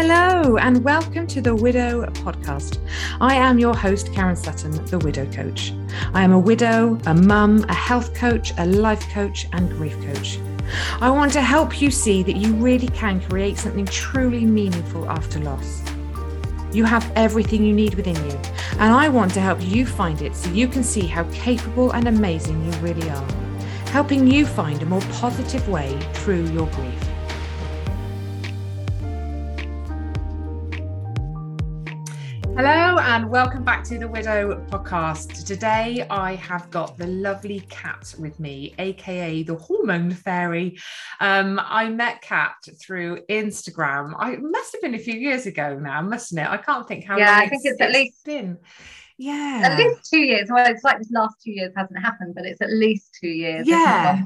Hello, and welcome to the Widow Podcast. I am your host, Karen Sutton, the Widow Coach. I am a widow, a mum, a health coach, a life coach, and grief coach. I want to help you see that you really can create something truly meaningful after loss. You have everything you need within you, and I want to help you find it so you can see how capable and amazing you really are, helping you find a more positive way through your grief. And welcome back to the Widow podcast. Today, I have got the lovely Kat with me, aka the Hormone Fairy. Um, I met Kat through Instagram. I must have been a few years ago now, mustn't it? I can't think how yeah, I think it's, at least been. Yeah, at least two years. Well, it's like this last two years hasn't happened, but it's at least two years. Yeah,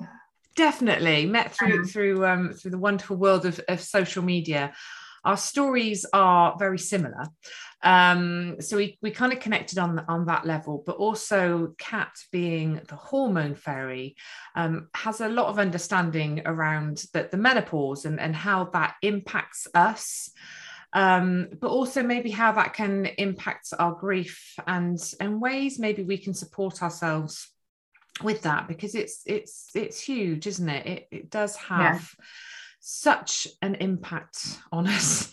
definitely met through through um, through the wonderful world of, of social media. Our stories are very similar, um, so we, we kind of connected on on that level. But also, Kat being the hormone fairy um, has a lot of understanding around the, the menopause and and how that impacts us. Um, but also maybe how that can impact our grief and and ways maybe we can support ourselves with that because it's it's it's huge isn't it it, it does have such an impact on us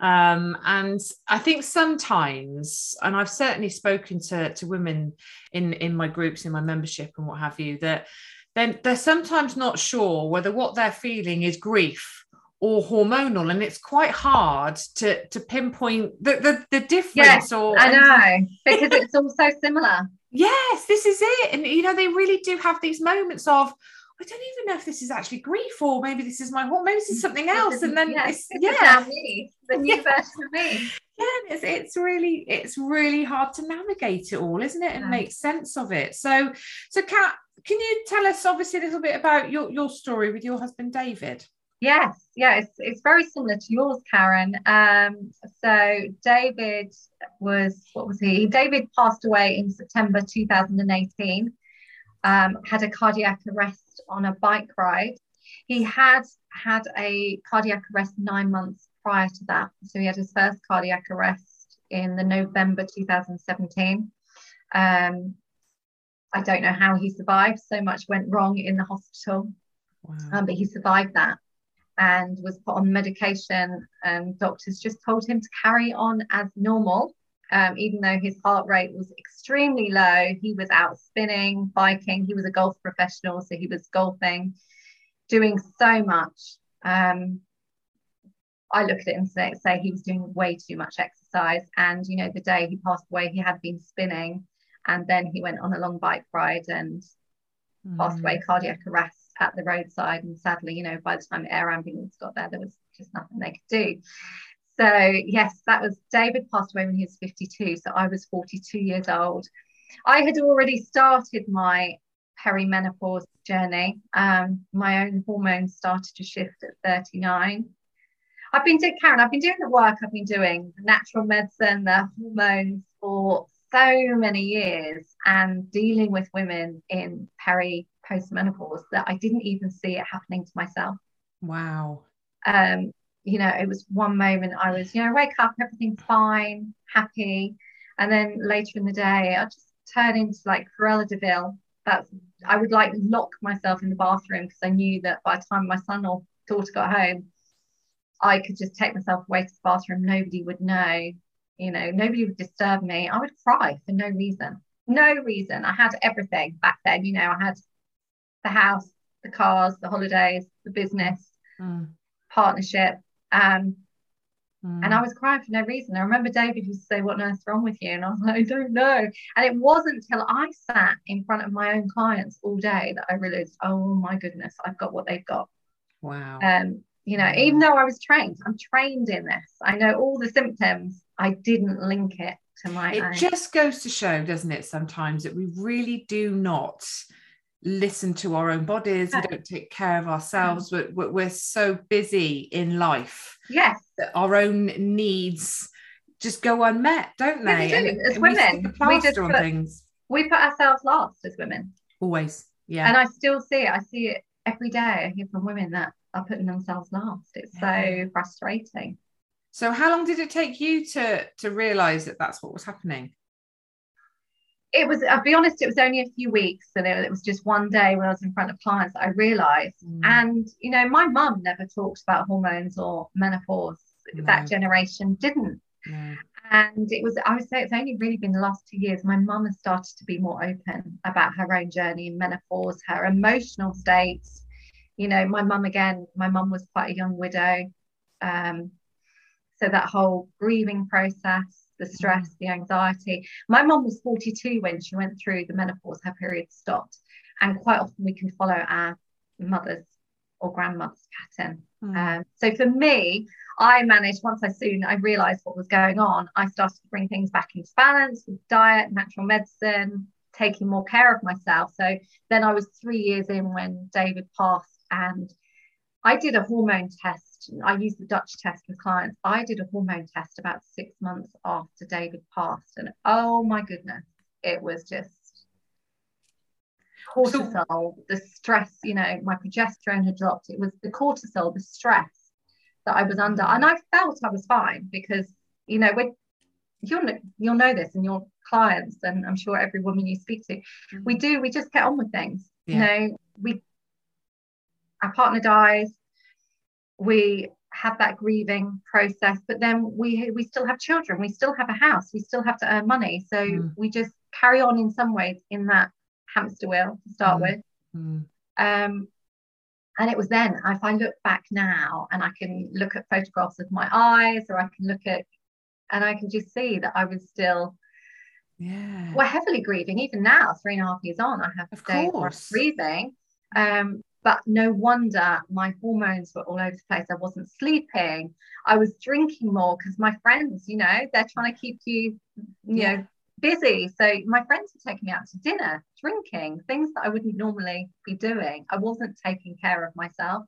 um, and i think sometimes and i've certainly spoken to to women in in my groups in my membership and what have you that then they're sometimes not sure whether what they're feeling is grief or hormonal and it's quite hard to to pinpoint the the, the difference or I know because it's all so similar. yes, this is it. And you know, they really do have these moments of, I don't even know if this is actually grief or maybe this is my maybe this is something else. And then yeah, it's, yeah, yeah, me, the new version of me. yeah, it's, it's really, it's really hard to navigate it all, isn't it? And Yeah. make sense of it. So, so Kat, can you tell us obviously a little bit about your, your story with your husband, David? Yes, yeah, it's it's very similar to yours, Karen. Um, so David was what was he? David passed away in September 2018. Um, had a cardiac arrest on a bike ride. He had had a cardiac arrest nine months prior to that. So he had his first cardiac arrest in the November 2017. Um, I don't know how he survived. So much went wrong in the hospital, Wow. um, but he survived that and was put on medication. And doctors just told him to carry on as normal, um, even though his heart rate was extremely low. He was out spinning, biking. He was a golf professional, so he was golfing, doing so much. Um, I look at it and say, say he was doing way too much exercise. And you know, the day he passed away, he had been spinning, and then he went on a long bike ride and passed Mm. away cardiac arrest at the roadside and sadly you know by the time the air ambulance got there there was just nothing they could do so yes that was david passed away when he was 52 so i was 42 years old i had already started my perimenopause journey um, my own hormones started to shift at 39 i've been doing karen i've been doing the work i've been doing the natural medicine the hormones for so many years and dealing with women in peri postmenopause that I didn't even see it happening to myself. Wow. Um, you know, it was one moment I was, you know, wake up, everything's fine, happy. And then later in the day, I just turn into like Cruella de Vil. That's I would like lock myself in the bathroom because I knew that by the time my son or daughter got home, I could just take myself away to the bathroom. Nobody would know, you know, nobody would disturb me. I would cry for no reason. No reason. I had everything back then, you know, I had the house, the cars, the holidays, the business, Mm. partnership. Um, Mm. and I was crying for no reason. I remember David used to say, What on earth's wrong with you? And I was like, I don't know. And it wasn't until I sat in front of my own clients all day that I realized, oh my goodness, I've got what they've got. wow. Um, you know, even though I was trained, I'm trained in this. I know all the symptoms. I didn't link it to my it own. just goes to show doesn't it sometimes that we really do not listen to our own bodies we don't take care of mm-hmm. ourselves we're, we're we're so busy in life yes, that our own needs just go unmet don't Yeah, they they do. As and we women, we just plaster on put- things we put ourselves last as women. always yeah And I still see it. I see it every day. I hear from women that are putting themselves last. It's Yeah. so frustrating. So how long did it take you to to realize that that's what was happening? It was, I'll be honest, it was only a few weeks. And it, it was just one day when I was in front of clients that I realized. Mm. And, you know, my mum never talked about hormones or menopause. No. That generation didn't. No. And it was, I would say it's only really been the last two years. My mum has started to be more open about her own journey in menopause, her emotional states. You know, my mum, again, my mum was quite a young widow. Um, so that whole grieving process, the stress, the anxiety. My mum was 42 when she went through the menopause, her period stopped. And quite often we can follow our mother's or grandmother's pattern. Mm. Um, so for me, I managed once I soon I realized what was going on. I started to bring things back into balance with diet, natural medicine, taking more care of myself. So then I was three years in when David passed, and I did a hormone test I use the Dutch test with clients. I did a hormone test about six months after David passed, and oh my goodness, it was just cortisol, so, the stress. You know, my progesterone had dropped. It was the cortisol, the stress that I was under, and I felt I was fine because you know when you'll know, you'll know this and your clients, and I'm sure every woman you speak to, we mm. do. We just get on with things. Yeah. You know, we our partner dies we have that grieving process but then we we still have children we still have a house we still have to earn money so mm. we just carry on in some ways in that hamster wheel to start mm. with mm. um and it was then if i look back now and i can look at photographs of my eyes or i can look at and i can just see that i was still yeah we're heavily grieving even now three and a half years on i have of days grieving um but no wonder my hormones were all over the place. I wasn't sleeping. I was drinking more because my friends, you know, they're trying to keep you, you yeah. know, busy. So my friends were taking me out to dinner, drinking, things that I wouldn't normally be doing. I wasn't taking care of myself.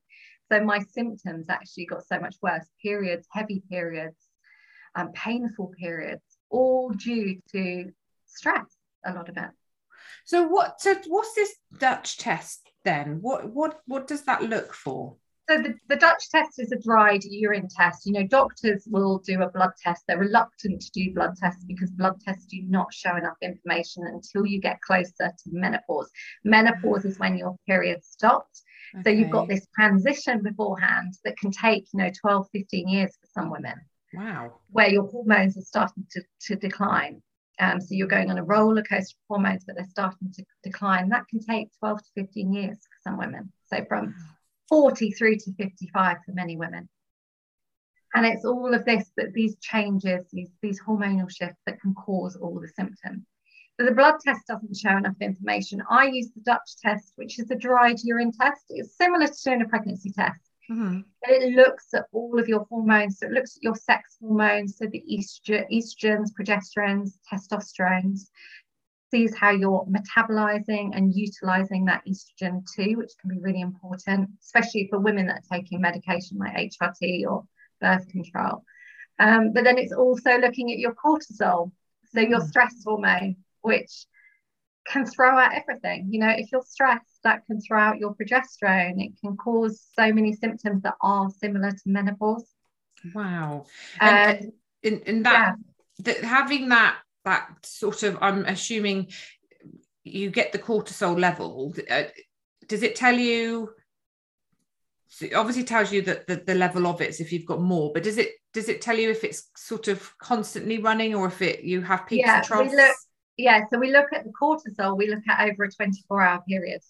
So my symptoms actually got so much worse periods, heavy periods, um, painful periods, all due to stress, a lot of it. So what so what's this Dutch test then? What what what does that look for? So the, the Dutch test is a dried urine test. You know, doctors will do a blood test. They're reluctant to do blood tests because blood tests do not show enough information until you get closer to menopause. Menopause is when your period stopped. Okay. So you've got this transition beforehand that can take, you know, 12, 15 years for some women. Wow. Where your hormones are starting to, to decline. Um, so you're going on a roller coaster of hormones, but they're starting to decline. That can take 12 to 15 years for some women. So from 40 through to 55 for many women. And it's all of this that these changes, these, these hormonal shifts that can cause all the symptoms. But the blood test doesn't show enough information. I use the Dutch test, which is a dried urine test. It's similar to doing a pregnancy test. Mm-hmm. It looks at all of your hormones. So it looks at your sex hormones, so the estrogen, estrogens, progesterones, testosterones, sees how you're metabolizing and utilizing that estrogen too, which can be really important, especially for women that are taking medication like HRT or birth control. Um, but then it's also looking at your cortisol, so your mm. stress hormone, which can throw out everything. You know, if you're stressed, that can throw out your progesterone. It can cause so many symptoms that are similar to menopause. Wow. And in, in that, yeah. that having that that sort of, I'm assuming you get the cortisol level. Uh, does it tell you? So it obviously tells you that the, the level of it is if you've got more, but does it does it tell you if it's sort of constantly running or if it you have peaks yeah, and troughs? Yeah, so we look at the cortisol, we look at over a 24 hour period.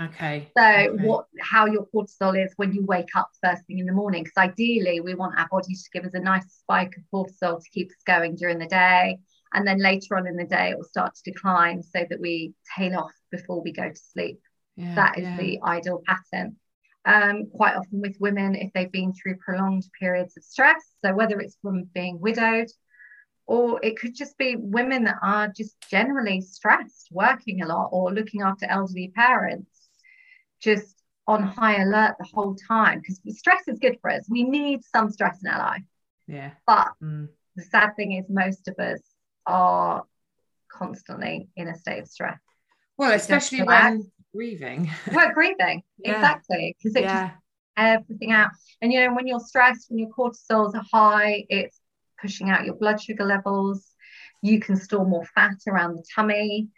Okay. So okay. what how your cortisol is when you wake up first thing in the morning. Because ideally we want our bodies to give us a nice spike of cortisol to keep us going during the day. And then later on in the day it will start to decline so that we tail off before we go to sleep. Yeah, that is yeah. the ideal pattern. Um, quite often with women, if they've been through prolonged periods of stress, so whether it's from being widowed, or it could just be women that are just generally stressed, working a lot, or looking after elderly parents, just on high alert the whole time. Because stress is good for us. We need some stress in our life. Yeah. But mm. the sad thing is, most of us are constantly in a state of stress. Well, especially when grieving. Well, grieving, yeah. exactly. Because it yeah. just everything out. And you know, when you're stressed, when your cortisols are high, it's pushing out your blood sugar levels. You can store more fat around the tummy.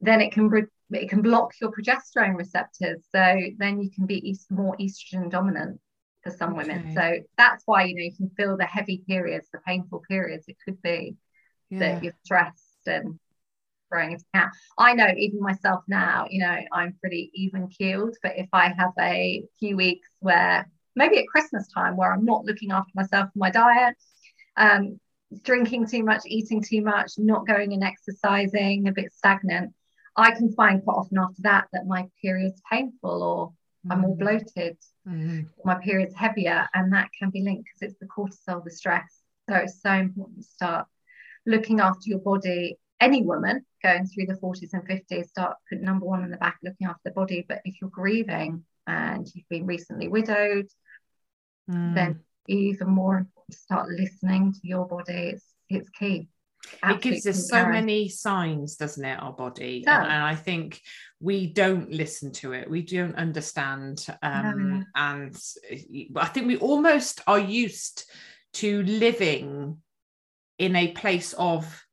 Then it can it can block your progesterone receptors. So then you can be more estrogen dominant for some okay. women. So that's why you know you can feel the heavy periods, the painful periods. It could be yeah. that you're stressed and throwing it out. I know even myself now, you know, I'm pretty even keeled. But if I have a few weeks where maybe at Christmas time where I'm not looking after myself and my diet, um, drinking too much, eating too much, not going and exercising, a bit stagnant, I can find quite often after that that my period's painful or mm. I'm more mm. bloated, mm. my period's heavier, and that can be linked because it's the cortisol, the stress. So it's so important to start looking after your body. Any woman going through the 40s and 50s, start put number one in the back, looking after the body. But if you're grieving and you've been recently widowed, mm. then even more start listening to your body. It's it's key it gives us so many signs doesn't it our body yeah. and, and, i think we don't listen to it we don't understand um, no. and i think we almost are used to living in a place of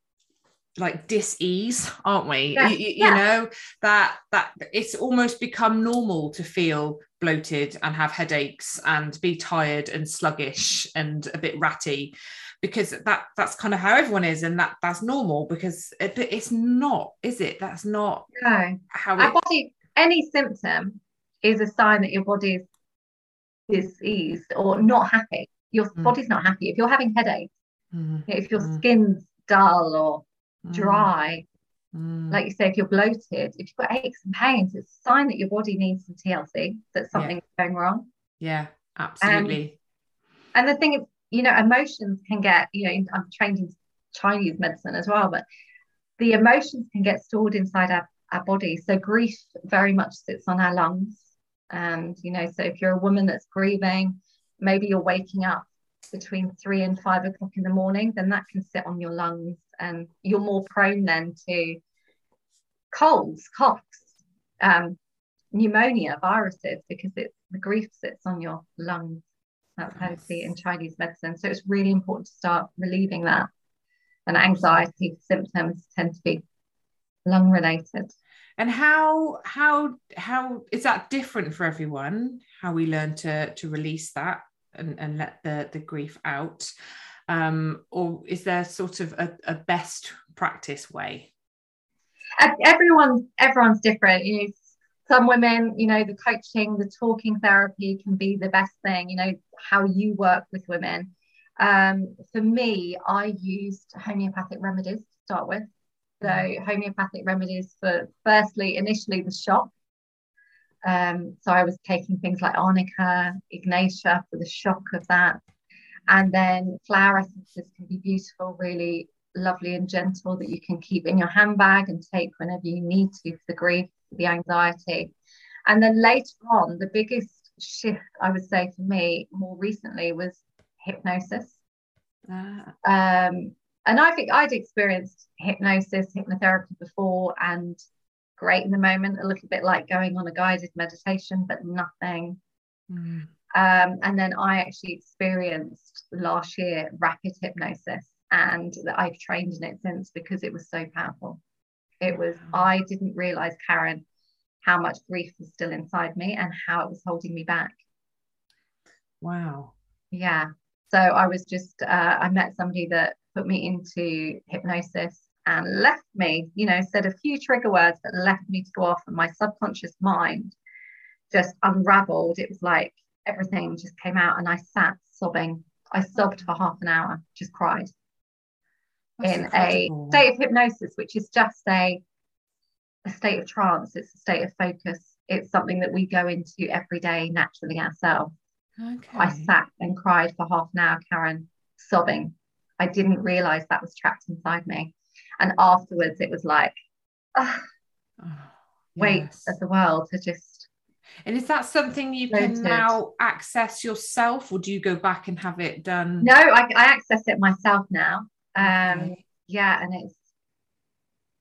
like dis-ease aren't we yeah. you, you yeah. know that that it's almost become normal to feel bloated and have headaches and be tired and sluggish and a bit ratty because that that's kind of how everyone is and that that's normal because it, it's not is it that's not no how our body any symptom is a sign that your body is diseased or not happy your mm. body's not happy if you're having headaches mm. if your mm. skin's dull or. Dry mm. like you say if you're bloated if you've got aches and pains it's a sign that your body needs some tlc that something's yeah. going wrong yeah absolutely and the thing is you know, emotions can get, you know, I'm trained in Chinese medicine as well, but the emotions can get stored inside our, our body. So grief very much sits on our lungs. And, you know, so if you're a woman that's grieving, maybe you're waking up between three and five o'clock in the morning, then that can sit on your lungs and you're more prone then to colds, coughs, um, pneumonia, viruses, because it's the grief sits on your lungs. That's how to see it in Chinese medicine. So it's really important to start relieving that. And anxiety symptoms tend to be lung related. And how how how is that different for everyone? How we learn to to release that and, and let the the grief out, um, or is there sort of a, a best practice way? Everyone everyone's different. You know, some women, you know, the coaching, the talking therapy can be the best thing, you know, how you work with women. Um, for me, I used homeopathic remedies to start with. So, mm. homeopathic remedies for firstly, initially the shock. Um, so, I was taking things like arnica, ignatia for the shock of that. And then flower essences can be beautiful, really lovely and gentle that you can keep in your handbag and take whenever you need to for the grief for the anxiety. And then later on, the biggest shift I would say for me more recently was hypnosis. Ah. Um, and I think I'd experienced hypnosis, hypnotherapy before, and great in the moment, a little bit like going on a guided meditation, but nothing. Mm. Um, and then I actually experienced last year rapid hypnosis, and I've trained in it since because it was so powerful. It was, I didn't realize, Karen, how much grief was still inside me and how it was holding me back. Wow. Yeah. So I was just, uh, I met somebody that put me into hypnosis and left me, you know, said a few trigger words that left me to go off, and my subconscious mind just unraveled. It was like everything just came out, and I sat sobbing. I sobbed for half an hour, just cried. That's in incredible. a state of hypnosis, which is just a, a state of trance, it's a state of focus. It's something that we go into every day naturally ourselves. Okay. I sat and cried for half an hour, Karen, sobbing. I didn't realize that was trapped inside me. And afterwards, it was like, oh, oh, weight of the world to just. And is that something you can now access yourself, or do you go back and have it done? No, I, I access it myself now. Um, yeah, and it's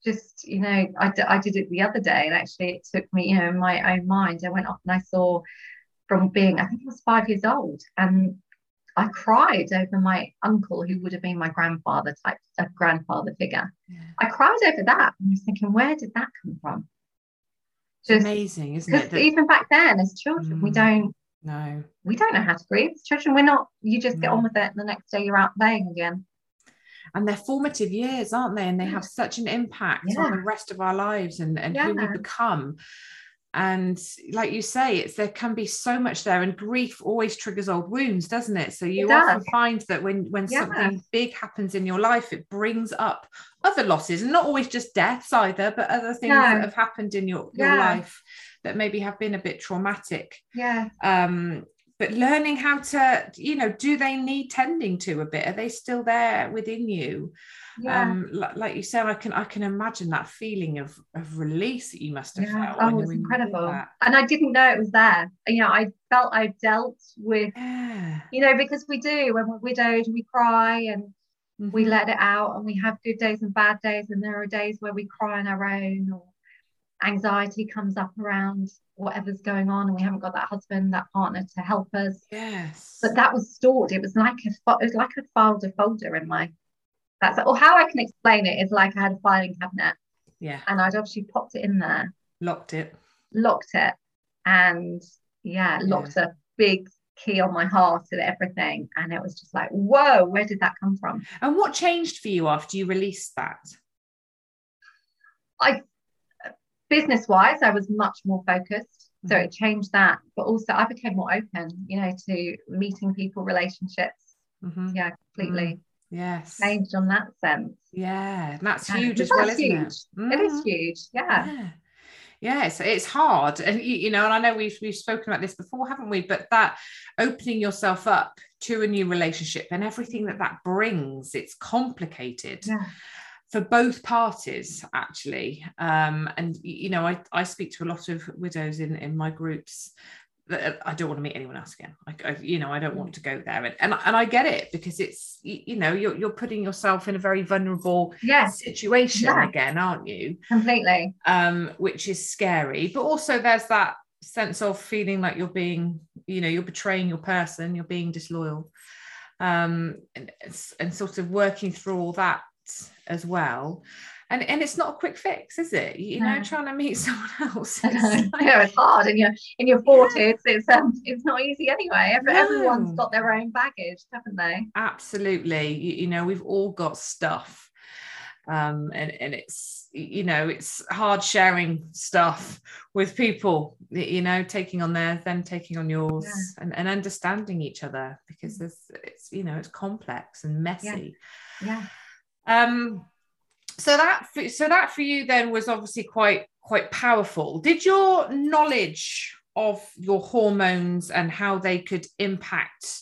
just you know I, d- I did it the other day and actually it took me you know in my own mind I went off and I saw from being, I think I was five years old. And I cried over my uncle, who would have been my grandfather type, a grandfather figure. Yeah. I cried over that. And I was thinking, where did that come from? Just, amazing, isn't it? That, even back then, as children, mm, we don't no, we don't know how to grieve. As children, we're not. You just get on with it, and the next day you're out playing again. And they're formative years, aren't they? And they have such an impact yeah. on the rest of our lives and, and yeah. who we become and like you say it's there can be so much there and grief always triggers old wounds doesn't it so you it often find that when when yeah. something big happens in your life it brings up other losses and not always just deaths either but other things no. that have happened in your your yeah. life that maybe have been a bit traumatic yeah um but learning how to you know do they need tending to a bit are they still there within you yeah. um like, like, you said i can i can imagine that feeling of of release that you must have yeah. felt oh, it was incredible and i didn't know it was there you know i felt i dealt with yeah. you know because we do when we're widowed we cry and mm-hmm. we let it out and we have good days and bad days and there are days where we cry on our own or anxiety comes up around whatever's going on and we haven't got that husband that partner to help us yes but that was stored it was like a it was like a filed a folder in my that's or how I can explain it is like I had a filing cabinet. Yeah. And I'd obviously popped it in there. Locked it. Locked it. And yeah, locked yeah. a big key on my heart and everything. And it was just like, whoa, where did that come from? And what changed for you after you released that? I business wise, I was much more focused. So it mm-hmm. changed that. But also I became more open, you know, to meeting people, relationships. Mm-hmm. Yeah, completely. Mm-hmm yes changed on that sense yeah that's huge as well isn't huge. it mm. it is huge yeah. yeah yeah it's, it's hard and you know and i know we've, we've spoken about this before haven't we but that opening yourself up to a new relationship and everything that that brings it's complicated yeah. for both parties actually um, and you know I, I speak to a lot of widows in in my groups I don't want to meet anyone else again. Like, I, you know, I don't want to go there, and, and and I get it because it's you know you're you're putting yourself in a very vulnerable yes. situation yeah. again, aren't you? Completely. Um, which is scary, but also there's that sense of feeling like you're being, you know, you're betraying your person, you're being disloyal, um, and and sort of working through all that as well and and it's not a quick fix is it? You know no. trying to meet someone else it's like, yeah it's hard in your in your 40s it's um it's not easy anyway. Every, no. everyone's got their own baggage haven't they? Absolutely. You, you know we've all got stuff. Um and and it's you know it's hard sharing stuff with people you know taking on theirs then taking on yours yeah. and, and understanding each other because there's it's you know it's complex and messy. Yeah, yeah. um so that so that for you then was obviously quite quite powerful. Did your knowledge of your hormones and how they could impact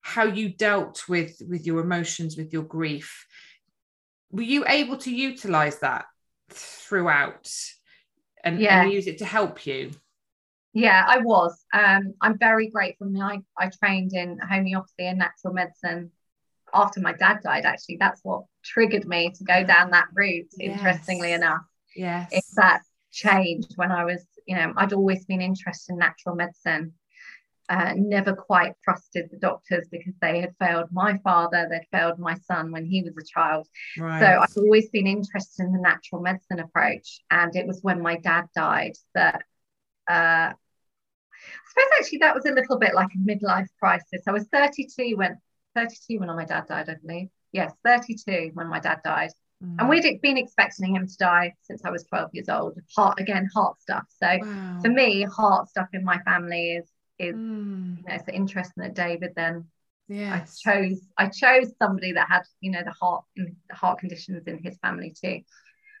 how you dealt with with your emotions with your grief were you able to utilize that throughout and, yeah. and use it to help you? Yeah i was. Um, i'm very grateful. I, I trained in homeopathy and natural medicine after my dad died actually that's what triggered me to go down that route yes. interestingly enough yes it's that changed when i was you know i'd always been interested in natural medicine uh, never quite trusted the doctors because they had failed my father they'd failed my son when he was a child right. so i've always been interested in the natural medicine approach and it was when my dad died that uh, I suppose actually that was a little bit like a midlife crisis. I was 32 when 32 when my dad died, I believe. Yes, 32 when my dad died. Mm. And we'd been expecting him to die since I was 12 years old. Heart again, heart stuff. So wow. for me, heart stuff in my family is is mm. you know it's interesting that David then yes. I chose I chose somebody that had you know the heart the heart conditions in his family too.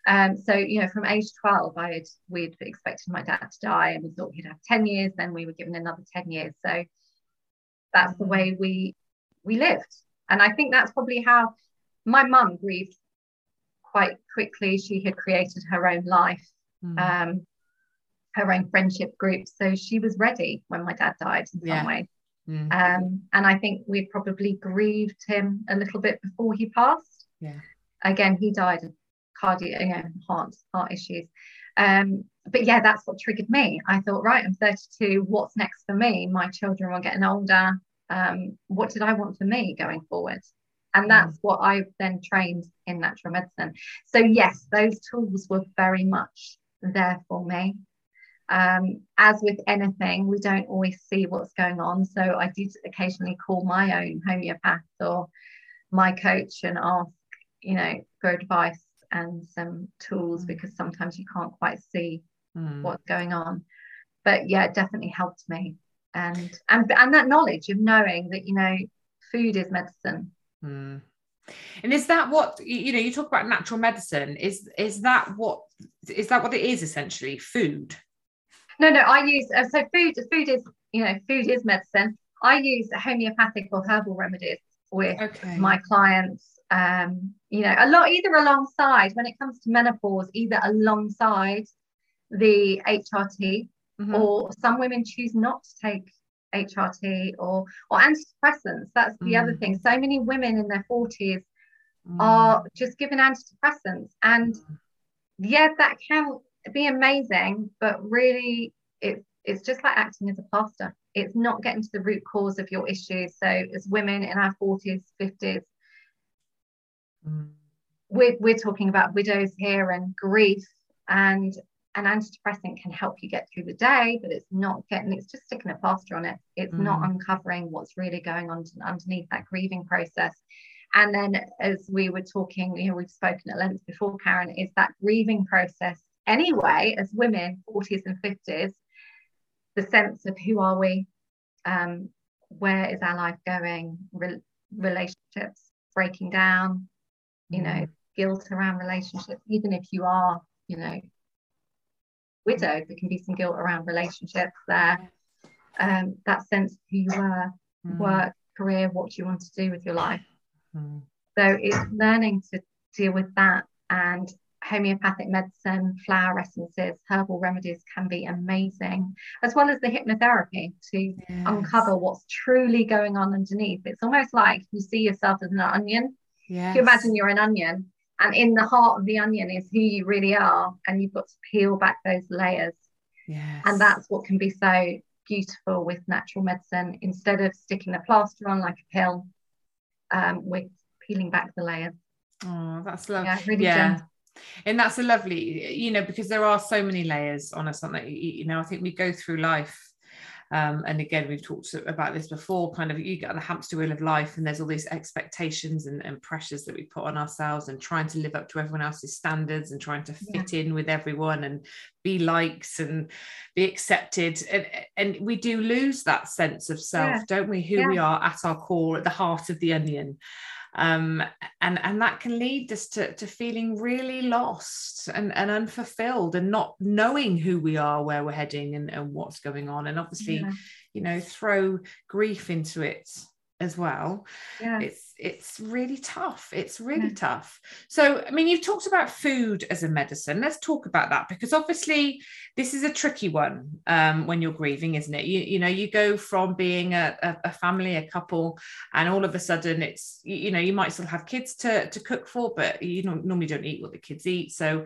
Um, so you know, from age 12, I had we'd expected my dad to die, and we thought he'd have 10 years. Then we were given another 10 years. So that's the mm. way we we lived. And I think that's probably how my mum grieved quite quickly. She had created her own life, mm. um, her own friendship group. So she was ready when my dad died in yeah. some way. Mm. Um, and I think we probably grieved him a little bit before he passed. Yeah. Again, he died of cardiac, you know, heart heart issues. Um, but yeah, that's what triggered me. I thought, right, I'm 32. What's next for me? My children are getting older. Um, what did I want for me going forward? And that's what I've then trained in natural medicine. So, yes, those tools were very much there for me. Um, as with anything, we don't always see what's going on. So, I did occasionally call my own homeopath or my coach and ask, you know, for advice and some tools mm. because sometimes you can't quite see mm. what's going on. But yeah, it definitely helped me. And and and that knowledge of knowing that, you know, food is medicine Mm. And is that what you know? You talk about natural medicine. Is is that what is that what it is essentially? Food? No, no. I use uh, so food. Food is you know food is medicine. I use homeopathic or herbal remedies with okay. my clients. Um, you know, a lot either alongside when it comes to menopause, either alongside the HRT, mm-hmm. or some women choose not to take HRT or or antidepressants. That's the mm. other thing. So many women in their 40s mm. are just given antidepressants. And yeah, that can be amazing, but really it's it's just like acting as a plaster. It's not getting to the root cause of your issues. So as women in our 40s, 50s, mm. we're, we're talking about widows here and grief and an antidepressant can help you get through the day, but it's not getting, it's just sticking a plaster on it. It's mm. not uncovering what's really going on underneath that grieving process. And then, as we were talking, you know, we've spoken at length before, Karen, is that grieving process anyway, as women, 40s and 50s, the sense of who are we? Um, where is our life going? Re- relationships breaking down, you know, mm. guilt around relationships, even if you are, you know, widowed, there can be some guilt around relationships there. Um, that sense of who you were, mm. work, career, what you want to do with your life. Mm. So it's learning to deal with that and homeopathic medicine, flower essences, herbal remedies can be amazing, as well as the hypnotherapy to yes. uncover what's truly going on underneath. It's almost like you see yourself as an onion. Yes. If you imagine you're an onion and in the heart of the onion is who you really are and you've got to peel back those layers yes. and that's what can be so beautiful with natural medicine instead of sticking a plaster on like a pill um, we're peeling back the layers oh that's lovely yeah, really yeah. and that's a lovely you know because there are so many layers on us something you know i think we go through life um, and again, we've talked about this before kind of you get the hamster wheel of life, and there's all these expectations and, and, pressures that we put on ourselves, and trying to live up to everyone else's standards and trying to fit yeah. in with everyone and be likes and be accepted. And, and we do lose that sense of self, yeah. don't we? Who yeah. we are at our core, at the heart of the onion um, and and that can lead us to, to feeling really lost and, and unfulfilled and not knowing who we are where we're heading and, and what's going on and obviously yeah. you know throw grief into it as well. Yeah. it's it's really tough. It's really yeah. tough. So i mean you've talked about food as a medicine. Let's talk about that because obviously this is a tricky one um, when you're grieving isn't it? You, you know you go from being a, a, family a couple and all of a sudden it's you know you might still have kids to, to cook for but you normally don't eat what the kids eat. So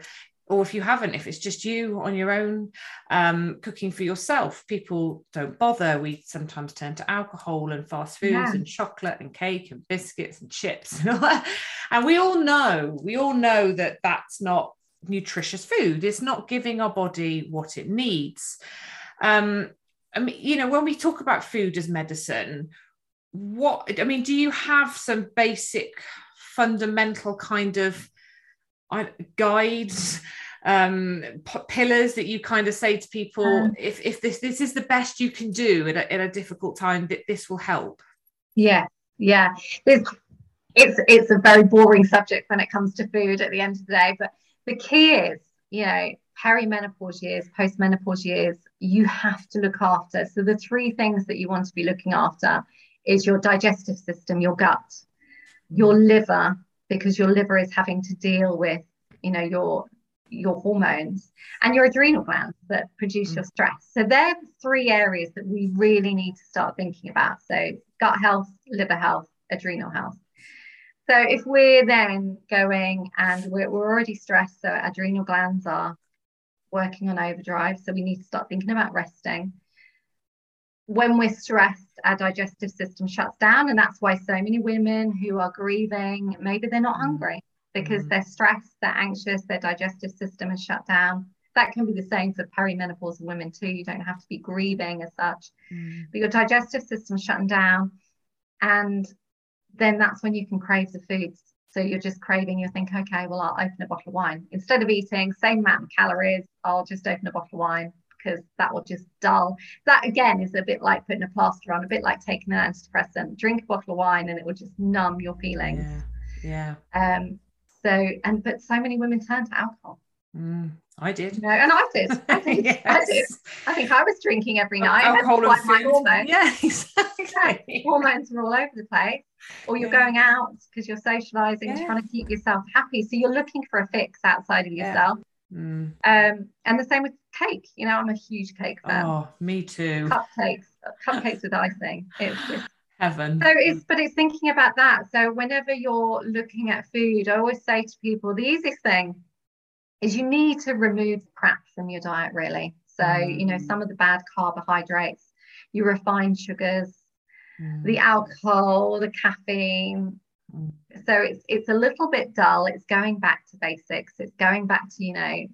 or if you haven't, if it's just you on your own um, cooking for yourself, people don't bother. We sometimes turn to alcohol and fast foods yeah. and chocolate and cake and biscuits and chips and all that. And we all know, we all know that that's not nutritious food. It's not giving our body what it needs. Um, I mean, you know, when we talk about food as medicine, what I mean, do you have some basic, fundamental kind of guides? um, p- pillars that you kind of say to people um, if, if this this is the best you can do at a, at a difficult time that this will help yeah yeah it's it's it's a very boring subject when it comes to food at the end of the day but the key is you know perimenopause years postmenopause years you have to look after so the three things that you want to be looking after is your digestive system your gut your mm. liver because your liver is having to deal with you know your your hormones and your adrenal glands that produce mm. your stress. So they're the three areas that we really need to start thinking about. So gut health, liver health, adrenal health. So if we're then going and we're, we're already stressed, so adrenal glands are working on overdrive. So we need to start thinking about resting. When we're stressed, our digestive system shuts down. And that's why so many women who are grieving, maybe they're not mm. hungry because mm. they're stressed, they're anxious, their digestive system is shut down. That can be the same for perimenopausal women too. You don't have to be grieving as such, mm. but your digestive system shutting down. And then that's when you can crave the foods. So you're just craving, you think, okay, well, I'll open a bottle of wine. Instead of eating same amount of calories, I'll just open a bottle of wine because that will just dull. That again is a bit like putting a plaster on, a bit like taking an antidepressant. Drink a bottle of wine and it will just numb your feelings. Yeah. yeah. Um, so and but so many women turn to alcohol. Mm, I did. You know, and I did. I think yes. I did. I think I was drinking every night. Alcohol and my hormones. Yeah, exactly. Yeah, hormones were all over the place. Or you're yeah. going out because you're socializing, yeah. trying to keep yourself happy. So you're looking for a fix outside of yourself. Mm. Um, and the same with cake. You know, I'm a huge cake fan. Oh, me too. Cupcakes, cupcakes with icing. It's just heaven. So it's but it's thinking about that. So whenever you're looking at food, I always say to people the easiest thing is you need to remove crap from your diet, really. So, mm. you know, some of the bad carbohydrates, your refined sugars, mm. the alcohol, the caffeine. So it's it's a little bit dull. It's going back to basics. It's going back to, you know,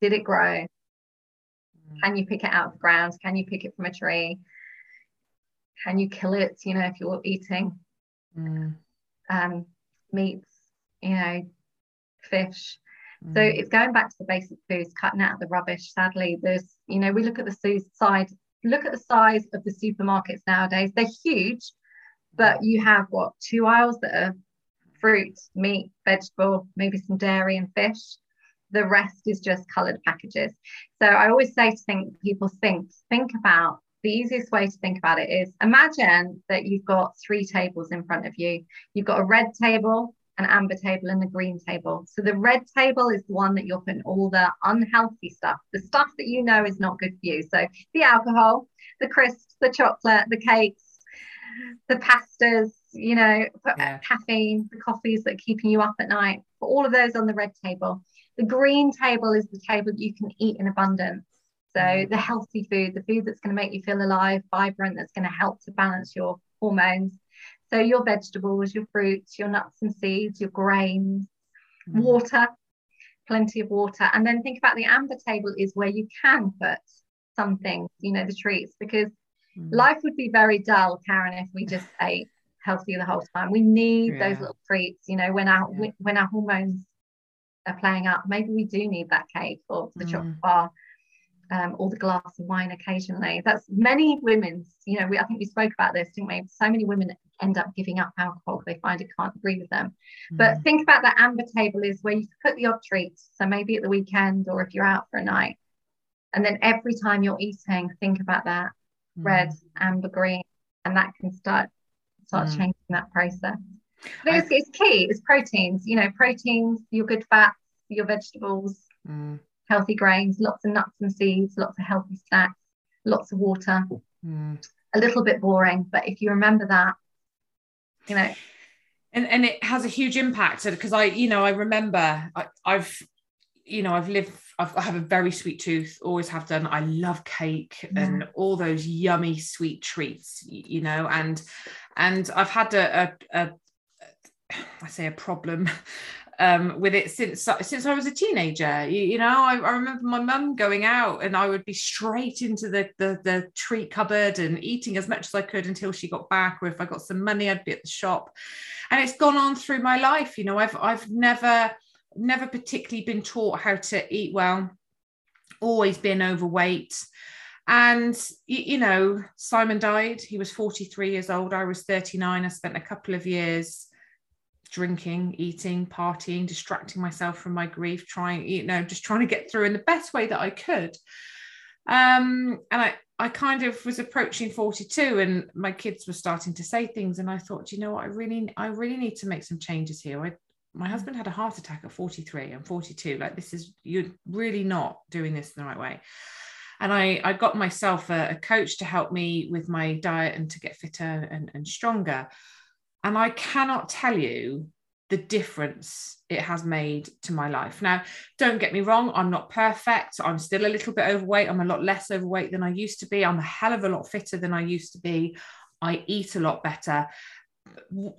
did it grow? Mm. Can you pick it out of the ground? Can you pick it from a tree? Can you kill it? You know, if you're eating mm. um, meats, you know, fish. So mm. it's going back to the basic foods, cutting out the rubbish. Sadly, there's, you know, we look at the side, look at the size of the supermarkets nowadays. They're huge, but you have what two aisles that are fruit, meat, vegetable, maybe some dairy and fish. The rest is just coloured packages. So I always say to think people think, think about the easiest way to think about it is imagine that you've got three tables in front of you. You've got a red table, an amber table, and a green table. So the red table is the one that you're putting all the unhealthy stuff, the stuff that you know is not good for you. So the alcohol, the crisps, the chocolate, the cakes, the pastas, you know, yeah. caffeine, the coffees that are keeping you up at night. Put all of those on the red table. The green table is the table that you can eat in abundance. So mm. the healthy food, the food that's going to make you feel alive, vibrant, that's going to help to balance your hormones. So your vegetables, your fruits, your nuts and seeds, your grains, mm. water, plenty of water. And then think about the amber table is where you can put some things, you know, the treats, because mm. life would be very dull, Karen, if we just ate healthy the whole time. We need yeah. those little treats, you know, when our yeah. when our hormones are playing up. Maybe we do need that cake or the mm. chocolate bar um, or the glass of wine occasionally. That's many women's, you know, we, I think we spoke about this, didn't we? So many women end up giving up alcohol because they find it can't agree with them. Mm. But think about that amber table is where you put the odd treats. So maybe at the weekend or if you're out for a night. And then every time you're eating, think about that. Red, amber, green, and that can start start mm. changing that process. But it's, it's key, it's proteins, you know, proteins, your good fats, your vegetables. Mm healthy grains, lots of nuts and seeds, lots of healthy snacks, lots of water. Mm. A little bit boring, but if you remember that, you know. And, and it has a huge impact because I, you know, I remember I, I've, you know, I've lived, I've, I have a very sweet tooth, always have done. I love cake yeah. and all those yummy sweet treats, you know, and and I've had a, a, a I say a problem um, with it since since I was a teenager. You, you know, I, I, remember my mum going out and I would be straight into the, the, the treat cupboard and eating as much as I could until she got back. Or if I got some money, I'd be at the shop. And it's gone on through my life. You know, I've I've never never particularly been taught how to eat well. Always been overweight. And, you know, Simon died. He was 43 years old. I was 39. I spent a couple of years drinking, eating, partying, distracting myself from my grief, trying, you know, just trying to get through in the best way that I could. Um, and I, I kind of was approaching 42 and my kids were starting to say things. And I thought, you know what, I really, I really need to make some changes here. I, my mm. husband had a heart attack at 43. I'm 42. Like this is, you're really not doing this the right way. And I, I got myself a, a coach to help me with my diet and to get fitter and, and stronger. And I cannot tell you the difference it has made to my life. Now, don't get me wrong, I'm not perfect. I'm still a little bit overweight. I'm a lot less overweight than I used to be. I'm a hell of a lot fitter than I used to be. I eat a lot better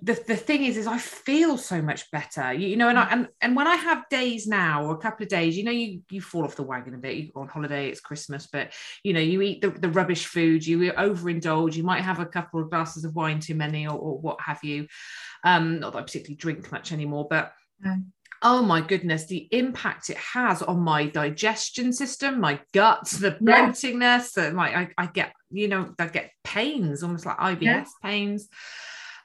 the, the thing is is i feel so much better. You, you, know and I, and and when i have days now or a couple of days you know you you fall off the wagon a bit. You go on holiday it's christmas but you know you eat the, the rubbish food you overindulge you might have a couple of glasses of wine too many or, or what have you. Um not that i particularly drink much anymore but oh my goodness the impact it has on my digestion system my guts the bloatingness yeah. my I, I, get you know i get pains almost like ibs yeah. pains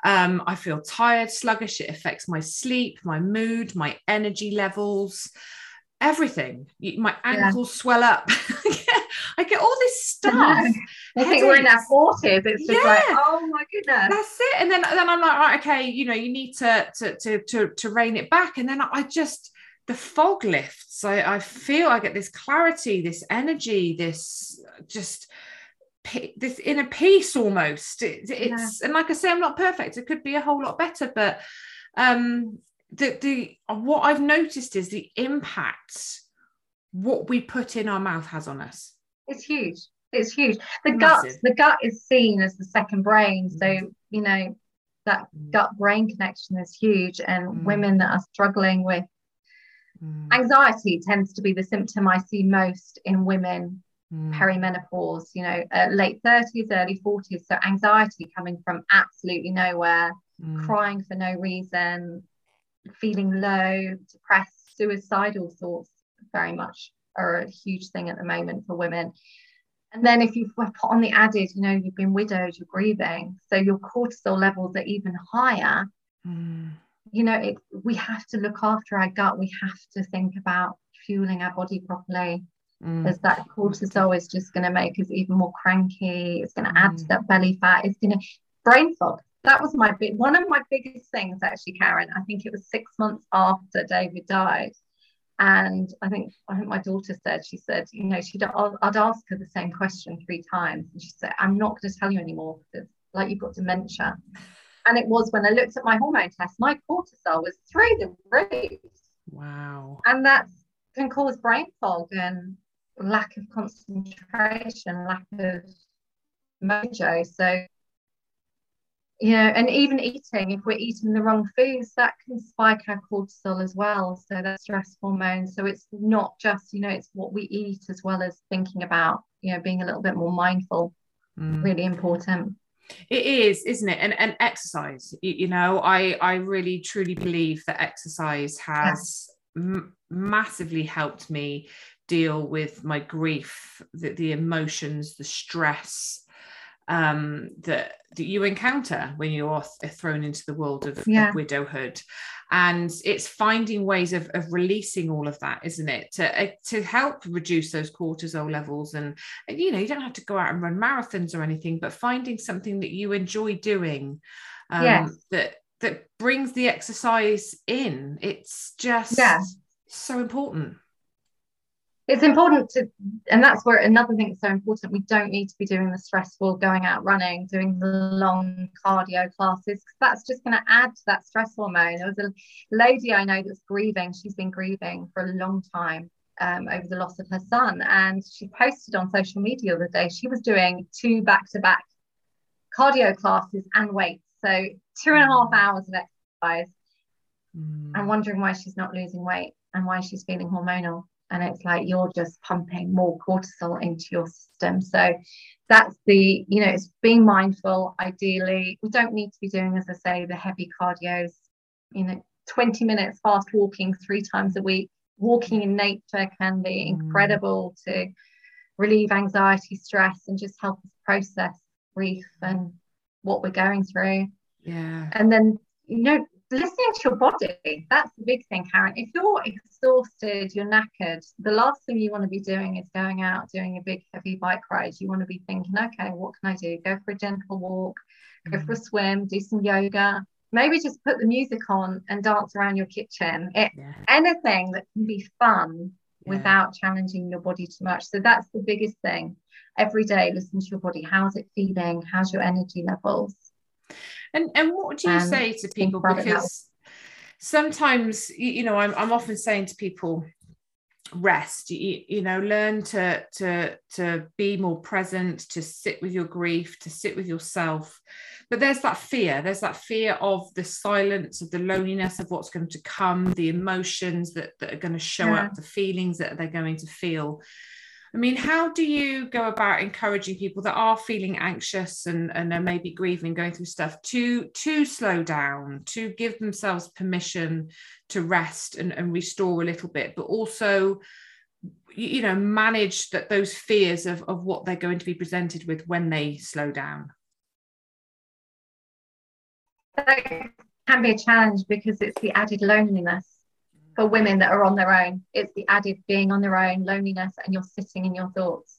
um, I feel tired, sluggish. It affects my sleep, my mood, my energy levels, everything. My ankles yeah. swell up. I get all this stuff. I think we're in our forties. It's just yeah. like, oh my goodness. That's it. And then, then I'm like, right, okay, you know, you need to to to to, to rein it back. And then I just the fog lifts. I, I feel I get this clarity, this energy, this just this inner peace almost it, it's yeah. and like i say i'm not perfect it could be a whole lot better but um the the what i've noticed is the impact what we put in our mouth has on us it's huge it's huge the Massive. gut the gut is seen as the second brain so mm. you know that mm. gut brain connection is huge and mm. women that are struggling with mm. anxiety tends to be the symptom i see most in women mm. perimenopause, you know, uh, late 30s, early 40s. So anxiety coming from absolutely nowhere, mm. crying for no reason, feeling low, depressed, suicidal thoughts very much are a huge thing at the moment for women. And then if you've put on the added, you know, you've been widowed, you're grieving, so your cortisol levels are even higher. Mm. You know, it, we have to look after our gut. We have to think about fueling our body properly mm. as that cortisol is just going to make us even more cranky. It's going to add to mm. that belly fat. It's going to brain fog. That was my big one of my biggest things actually, Karen. I think it was six months after David died. And I think I think my daughter said, she said, you know, she'd I'd ask her the same question three times. And she said, I'm not going to tell you anymore because like you've got dementia. And it was when I looked at my hormone test, my cortisol was through the roof. Wow. And that can cause brain fog and lack of concentration, lack of mojo. So, you know, and even eating, if we're eating the wrong foods, that can spike our cortisol as well. So that's stress hormone. So it's not just, you know, it's what we eat as well as thinking about, you know, being a little bit more mindful. Mm. Really important. It is, isn't it? And and exercise. You, you know, I I really truly believe that exercise has yeah. m- massively helped me deal with my grief, the, the emotions, the stress um, that, that you encounter when you are thrown into the world of, yeah. of widowhood. And it's finding ways of, of releasing all of that, isn't it? To, uh, to help reduce those cortisol levels. And, you know, you don't have to go out and run marathons or anything, but finding something that you enjoy doing um, yes. that that brings the exercise in. It's just yeah. so important it's important to and that's where another thing that's so important we don't need to be doing the stressful going out running doing the long cardio classes because that's just going to add to that stress hormone. There was a lady i know that's grieving she's been grieving for a long time um, over the loss of her son and she posted on social media the other day she was doing two back-to-back cardio classes and weights so two and a half hours of exercise. Mm. i'm wondering why she's not losing weight and why she's feeling hormonal and it's like you're just pumping more cortisol into your system so that's the you know it's being mindful ideally we don't need to be doing as i say the heavy cardios you know 20 minutes fast walking three times a week walking in nature can be mm. incredible mm. to relieve anxiety stress and just help us process grief and what we're going through yeah and then you know listening to your body. That's the big thing karen. If you're exhausted you're knackered the last thing you want to be doing is going out doing a big heavy bike ride. You want to be thinking okay what can i do? Go for a gentle walk go for a mm. swim do some yoga. Maybe just put the music on and dance around your kitchen. It, yeah. anything that can be fun yeah. without challenging your body too much. So that's the biggest thing. Every day listen to your body. How's it feeling? How's your energy levels and and what do you say to people? because sometimes you know I'm, I'm often saying to people rest you, you know learn to to to be more present to sit with your grief to sit with yourself. But there's that fear there's that fear of the silence of the loneliness of what's going to come the emotions that, that are going to show yeah. up the feelings that they're going to feel I mean, how do you go about encouraging people that are feeling anxious and, and are maybe grieving, going through stuff to to slow down, to give themselves permission to rest and, and restore a little bit, but also you know manage that those fears of, of what they're going to be presented with when they slow down? That can be a challenge because it's the added loneliness for women that are on their own. It's the added being on their own, loneliness, and you're sitting in your thoughts.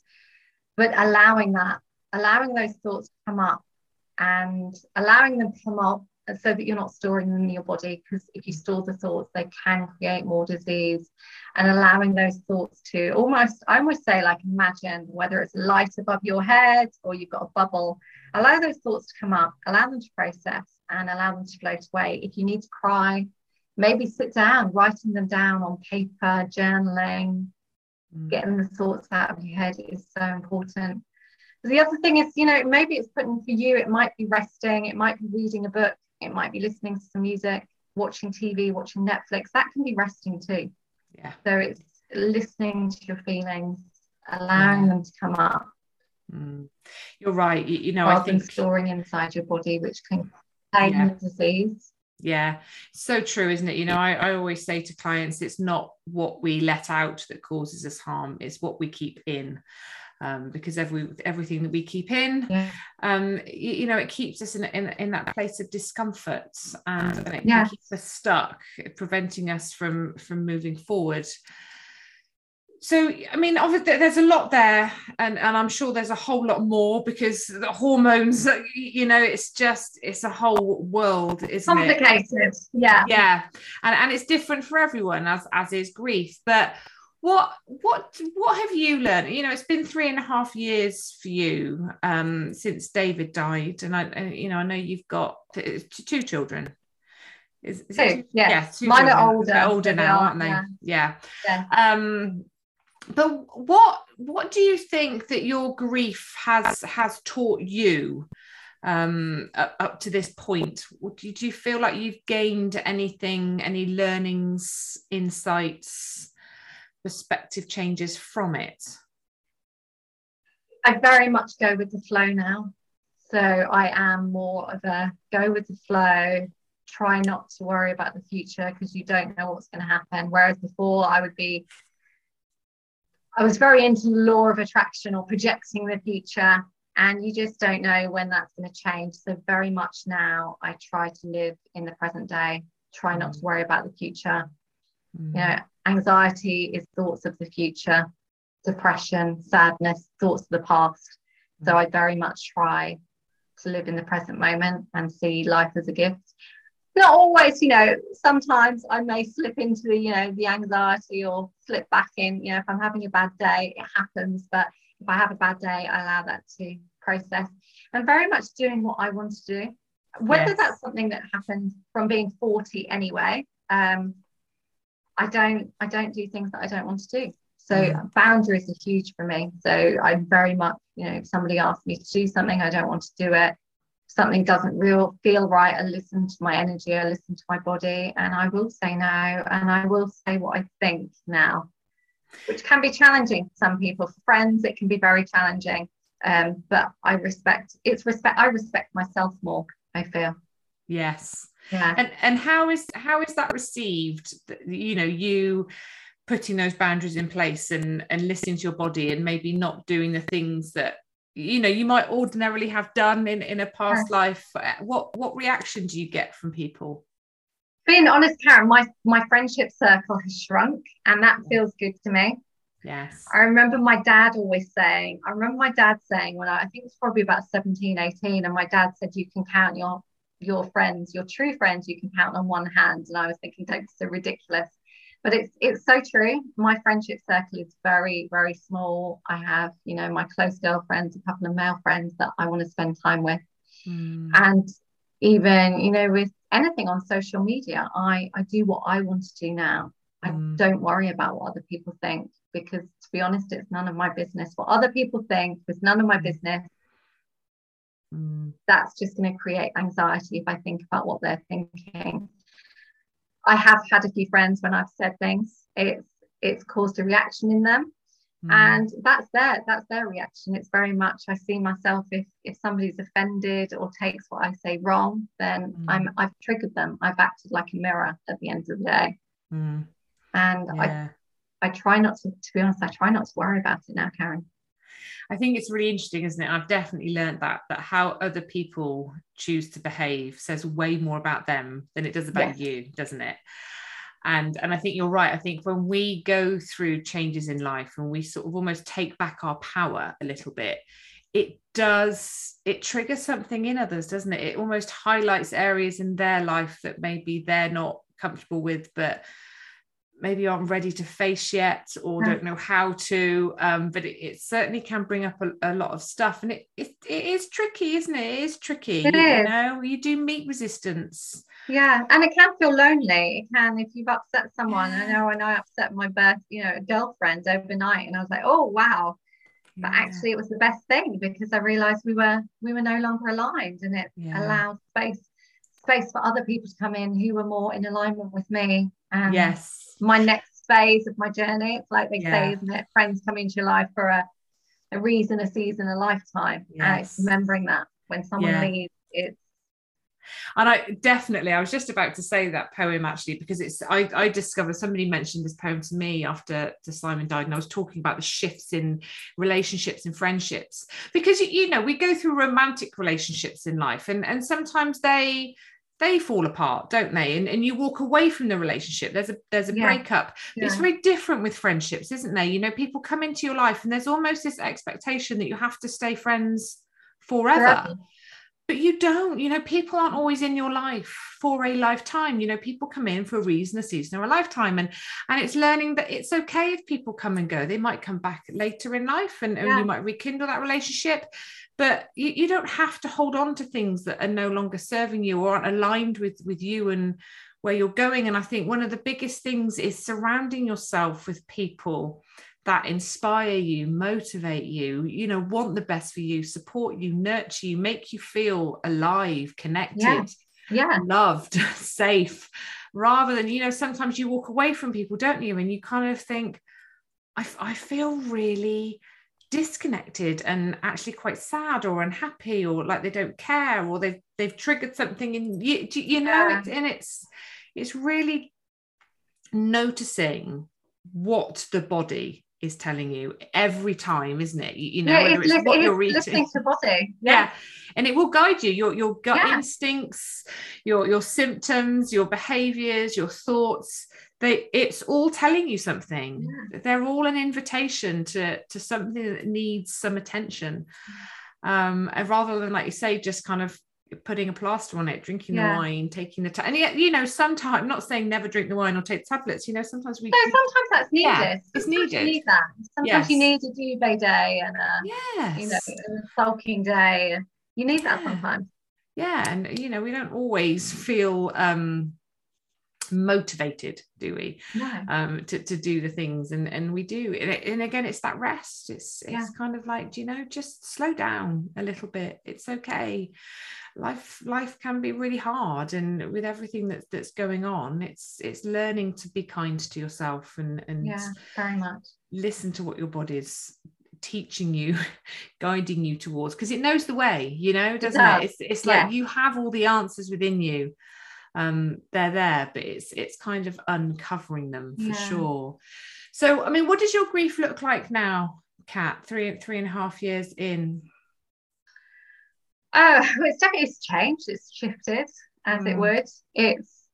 But allowing that, allowing those thoughts to come up and allowing them to come up so that you're not storing them in your body, because if you store the thoughts, they can create more disease. And allowing those thoughts to almost, I almost say, like imagine whether it's light above your head or you've got a bubble, allow those thoughts to come up, allow them to process, and allow them to float away. If you need to cry, maybe sit down, writing them down on paper, journaling, mm. getting the thoughts out of your head is so important. The other thing is, you know, maybe it's putting for you, it might be resting, it might be reading a book, it might be listening to some music, watching TV, watching Netflix. That can be resting too. Yeah. So it's listening to your feelings, allowing yeah. them to come up. Mm. You're right. You, you know, I think storing inside your body, which can pain yeah. disease. Yeah, so true, isn't it? You know, I, I always say to clients, it's not what we let out that causes us harm, it's what we keep in. Um, because every everything that we keep in, yeah. um, you, you, know, it keeps us in, in, in that place of discomfort and, and it yeah. keeps us stuck, preventing us from from moving forward so i mean obviously there's a lot there and, and i'm sure there's a whole lot more because the hormones you know it's just it's a whole world isn't complicated it? yeah yeah and, and it's different for everyone as as is grief but what what what have you learned you know it's been three and a half years for you um since david died and i you know i know you've got two children is, is two, it, yeah, yeah two mine children. are older older now are, aren't they yeah. yeah. yeah. um but what what do you think that your grief has has taught you um, up, to this point? Do you feel like you've gained anything, any learnings, insights, perspective changes from it? I very much go with the flow now. So I am more of a go with the flow, try not to worry about the future because you don't know what's going to happen. Whereas before I would be I was very into the law of attraction or projecting the future, and you just don't know when that's going to change. So, very much now, I try to live in the present day, try not to mm. worry about the future. Mm. You know, anxiety is thoughts of the future, depression, sadness, thoughts of the past. So, mm. I very much try to live in the present moment and see life as a gift not always, you know, sometimes I may slip into the, you know, the anxiety or slip back in, you know, if I'm having a bad day, it happens. But if I have a bad day, I allow that to process and very much doing what I want to do. Whether yes. that's something that happened from being 40 anyway, um, I don't I don't do things that I don't want to do. So mm. boundaries are huge for me. So I'm very much, you know, if somebody asks me to do something, I don't want to do it something doesn't real feel right, I listen to my energy, I listen to my body, and I will say no, and I will say what I think now, which can be challenging for some people. For friends, it can be very challenging. Um, but I respect it's respect. I respect myself more. I feel. Yes. Yeah. And and how is how is that received? You know, you putting those boundaries in place and and listening to your body and maybe not doing the things that you know you might ordinarily have done in in a past life. Uh, what what reaction do you get from people? Being honest karen my my friendship circle has shrunk and that feels good to me. Yes. I remember my dad always saying i remember my dad saying when i, I think it's probably about 17 18 and my dad said you can count your your friends your true friends you can count on one hand. And i was thinking that's so ridiculous but it's it's so true my friendship circle is very very small i have you know my close girlfriends a couple of male friends that i want to spend time with mm. and even you know with anything on social media, I I do what I want to do now. I Mm. don't worry about what other people think because to be honest, it's none of my business. What other people think is none of my Mm. business. Mm. That's just going to create anxiety if I think about what they're thinking. I have had a few friends when I've said things, it's it's caused a reaction in them Mm. and that's their that's their reaction it's very much i see myself if if somebody's offended or takes what i say wrong then Mm. i'm i've triggered them i've acted like a mirror at the end of the day Mm. and yeah. i i try not to to be honest i try not to worry about it now karen I think it's really interesting, isn't it? I've definitely learned that that how other people choose to behave says way more about them than it does about Yes. you, doesn't it? And and I think you're right. I think when we go through changes in life and we sort of almost take back our power a little bit, it does it triggers something in others, doesn't it? It almost highlights areas in their life that maybe they're not comfortable with, but maybe aren't ready to face yet or Yeah. don't know how to um, but it, it certainly can bring up a, a lot of stuff. And it, it it is tricky isn't it? It is tricky It you is. know you do meet resistance. Yeah and it can feel lonely. It can if you've upset someone. I know when i upset my birth you know girlfriend overnight and i was like oh wow. But Yeah. actually it was the best thing because i realized we were we were no longer aligned and it Yeah. allowed space space for other people to come in who were more in alignment with me. And yes my next phase of my journey. It's like they Yeah. say isn't it? Friends come into your life for a, a reason a season a lifetime. And it's remembering that when someone Yeah. leaves it's and I definitely I was just about to say that poem actually because it's I, I discovered somebody mentioned this poem to me after after Simon died and I was talking about the shifts in relationships and friendships. Because you, you know we go through romantic relationships in life and and sometimes they they fall apart don't they? And, and you walk away from the relationship. There's a there's a Yeah. breakup But it's very different with friendships isn't there? You know people come into your life and there's almost this expectation that you have to stay friends forever. Forever. but you don't you know people aren't always in your life for a lifetime. You know people come in for a reason a season or a lifetime. And and it's learning that it's okay if people come and go. They might come back later in life and, and you might rekindle that relationship but you, you don't have to hold on to things that are no longer serving you or aren't aligned with with you and where you're going and i think one of the biggest things is surrounding yourself with people that inspire you, motivate you, you know, want the best for you, support you, nurture you, make you feel alive, connected, Yeah. yeah loved, safe, rather than, you know, sometimes you walk away from people, don't you? And you kind of think, I feel really disconnected and actually quite sad or unhappy or like they don't care or they've they've triggered something in you you know Yeah. it's and it's it's really noticing what the body is telling you every time isn't it? You, you know yeah whether it's, it's what it's you're eating. body. Yeah. And it will guide you. Your your gut Yeah. instincts your your symptoms your behaviors your thoughts they it's all telling you something they're all an invitation to to something that needs some attention um and rather than like you say just kind of putting a plaster on it drinking Yeah. the wine taking the ta- and yet you know sometimes I'm not saying never drink the wine or take tablets you know sometimes we So sometimes that's needed. Yeah, it's Sometimes needed. need that. Sometimes you need a duvet day and a yes you know a sulking day. You need that Yeah. sometimes. yeah and you know we don't always feel um motivated do we No. um to, to do the things and and we do and, and again it's that rest it's it's Yeah. kind of like do you know just slow down a little bit it's okay life life can be really hard and with everything that's that's going on it's it's learning to be kind to yourself and and Yeah, very much. listen to what your body's teaching you guiding you towards because it knows the way you know doesn't it, does. it's, it's Yeah. like you have all the answers within you um they're there but it's it's kind of uncovering them for Yeah. sure so i mean what does your grief look like now Cat three three and a half years in Oh, it's definitely it's changed. It's shifted, as it Mm. would. It's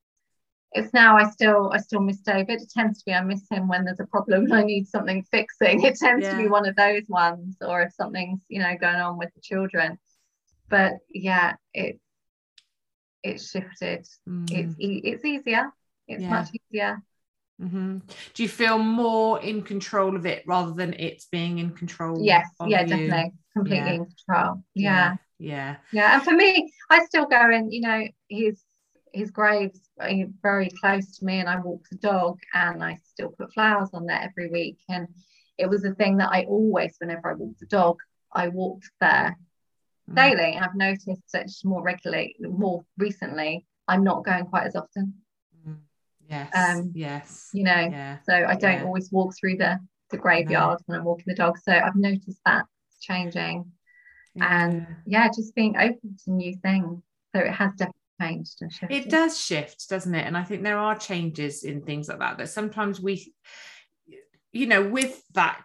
it's now I still I still miss David. It tends to be I miss him when there's a problem and I need something fixing. It tends to be one of those ones, or if something's you know going on with the children. But yeah, it's it's shifted. Mm, It's e- it's easier. It's Yeah. much easier. mhm. do you feel more in control of it rather than it's being in control Yes, yeah, you? definitely, completely Yeah. in control. Yeah. yeah yeah and for me i still go and you know his his grave's very close to me and I walk the dog and I still put flowers on there every week. And it was a thing that I always, whenever I walked the dog, I walked there. Daily. And I've noticed that more regularly, more recently, I'm not going quite as often. Mm. Yes. Um, yes. You know, yeah. so I don't yeah. always walk through the, the graveyard no. when I'm walking the dog. So I've noticed that changing. Yeah. And yeah, just being open to new things. So it has definitely changed and shifted. It does shift, doesn't it? And I think there are changes in things like that. That sometimes we, you know, with that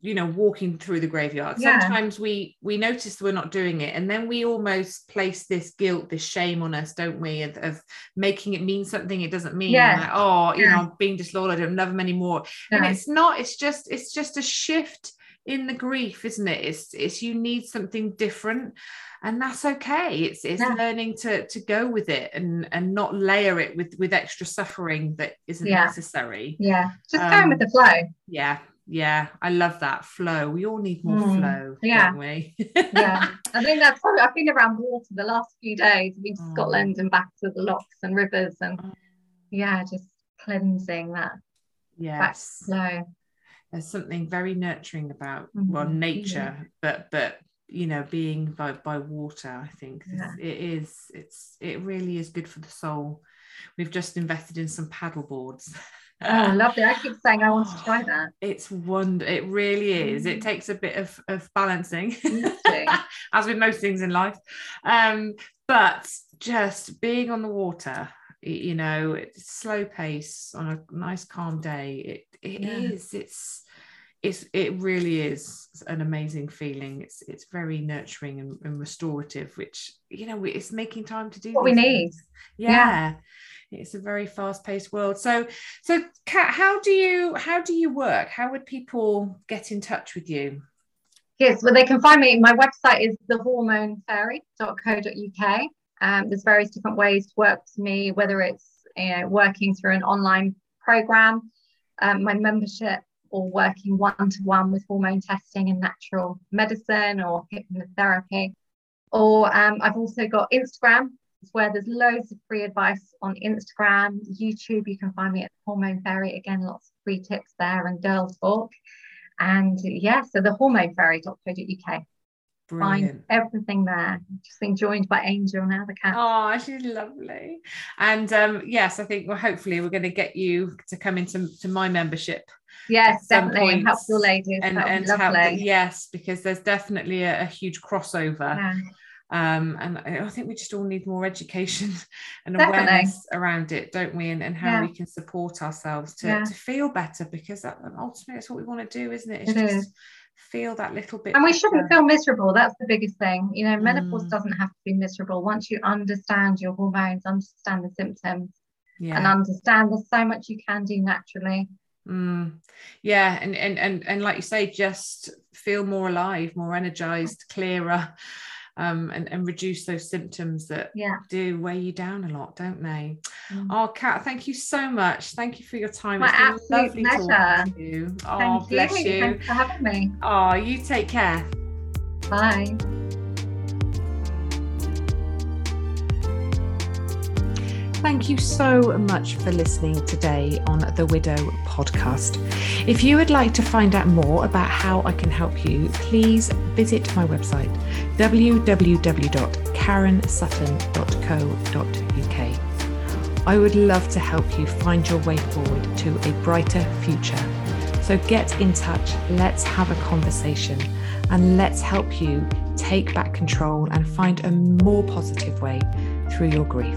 you know walking through the graveyard yeah. sometimes we we notice we're not doing it and then we almost place this guilt this shame on us don't we of, of making it mean something it doesn't mean yeah. like, oh you yeah. know being disloyal i don't love them anymore and it's not it's just it's just a shift in the grief isn't it it's it's you need something different and that's okay it's it's yeah. learning to to go with it and and not layer it with with extra suffering that isn't yeah. necessary yeah just um, going with the flow yeah yeah i love that flow we all need more mm. flow yeah don't we yeah i think that's probably i've been around water the last few days i've been to oh. scotland and back to the lochs and rivers and oh. yeah just cleansing that yes flow there's something very nurturing about mm-hmm. well nature yeah. but but you know being by by water i think yeah. it is it's it really is good for the soul we've just invested in some paddle boards oh lovely i keep saying i want to try that it's wonder it really is mm. it takes a bit of, of balancing as with most things in life um but just being on the water you know slow pace on a nice calm day it, it yeah. is. it's it's it really is an amazing feeling. It's it's very nurturing and, and restorative which you know it's making time to do what we need. yeah. yeah. it's a very fast-paced world. So so Cat, how do you how do you work? How would people get in touch with you? Yes well they can find me. My website is thehormonefairy.co.uk um, there's various different ways to work with me whether it's you know, working through an online program. Um, my membership or working one to one with hormone testing and natural medicine or hypnotherapy. Or um, I've also got Instagram, where there's loads of free advice on Instagram, YouTube. You can find me at Hormone Fairy. Again, lots of free tips there and girl talk. And yeah, so the Hormone hormonefairy.co.uk. Brilliant. Find everything there. Just being joined by Angel now, the cat. Oh, she's lovely. And um, yes, I think well, hopefully we're going to get you to come into to my membership. Yes, definitely. And help your ladies. And, and help, yes, because there's definitely a, a huge crossover. Yeah. Um, and I think we just all need more education and definitely. awareness around it, don't we? And, and how yeah. we can support ourselves to, yeah. to feel better because that, ultimately that's what we want to do, isn't it? It's it just is feel that little bit and we shouldn't feel miserable that's the biggest thing you know menopause mm. doesn't have to be miserable once you understand your hormones understand the symptoms yeah. and understand there's so much you can do naturally mm. yeah and, and and and like you say just feel more alive more energized clearer um, and, and reduce those symptoms that yeah. do weigh you down a lot, don't they? Mm. Oh, Cat, thank you so much. Thank you for your time. My it's been lovely pleasure. talking to you. Oh, thank bless you. you. Thanks for having me. Oh, you take care. Bye. Thank you so much for listening today on the Widow podcast. If you would like to find out more about how I can help you, please visit my website www.karensutton.co.uk. I would love to help you find your way forward to a brighter future. So get in touch, let's have a conversation, and let's help you take back control and find a more positive way through your grief.